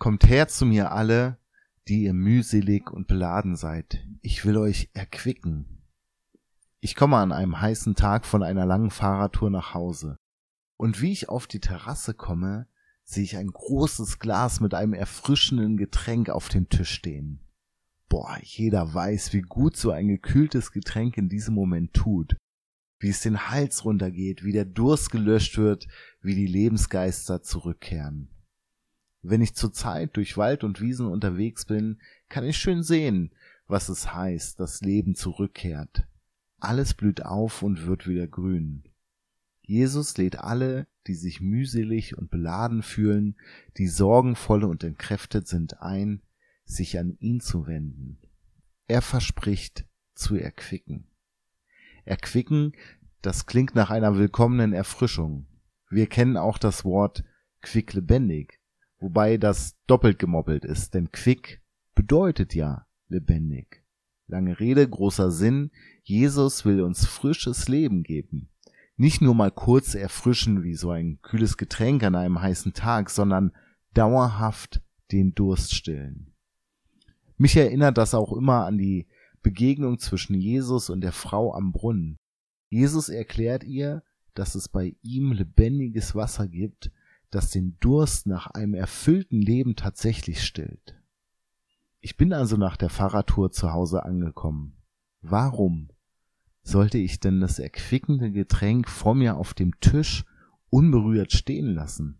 Kommt her zu mir alle, die ihr mühselig und beladen seid. Ich will euch erquicken. Ich komme an einem heißen Tag von einer langen Fahrradtour nach Hause. Und wie ich auf die Terrasse komme, sehe ich ein großes Glas mit einem erfrischenden Getränk auf dem Tisch stehen. Boah, jeder weiß, wie gut so ein gekühltes Getränk in diesem Moment tut. Wie es den Hals runtergeht, wie der Durst gelöscht wird, wie die Lebensgeister zurückkehren. Wenn ich zurzeit durch Wald und Wiesen unterwegs bin, kann ich schön sehen, was es heißt, das Leben zurückkehrt. Alles blüht auf und wird wieder grün. Jesus lädt alle, die sich mühselig und beladen fühlen, die sorgenvoll und entkräftet sind, ein, sich an ihn zu wenden. Er verspricht zu erquicken. Erquicken, das klingt nach einer willkommenen Erfrischung. Wir kennen auch das Wort quicklebendig wobei das doppelt gemoppelt ist, denn quick bedeutet ja lebendig. Lange Rede, großer Sinn, Jesus will uns frisches Leben geben. Nicht nur mal kurz erfrischen wie so ein kühles Getränk an einem heißen Tag, sondern dauerhaft den Durst stillen. Mich erinnert das auch immer an die Begegnung zwischen Jesus und der Frau am Brunnen. Jesus erklärt ihr, dass es bei ihm lebendiges Wasser gibt, das den Durst nach einem erfüllten Leben tatsächlich stillt. Ich bin also nach der Fahrradtour zu Hause angekommen. Warum sollte ich denn das erquickende Getränk vor mir auf dem Tisch unberührt stehen lassen?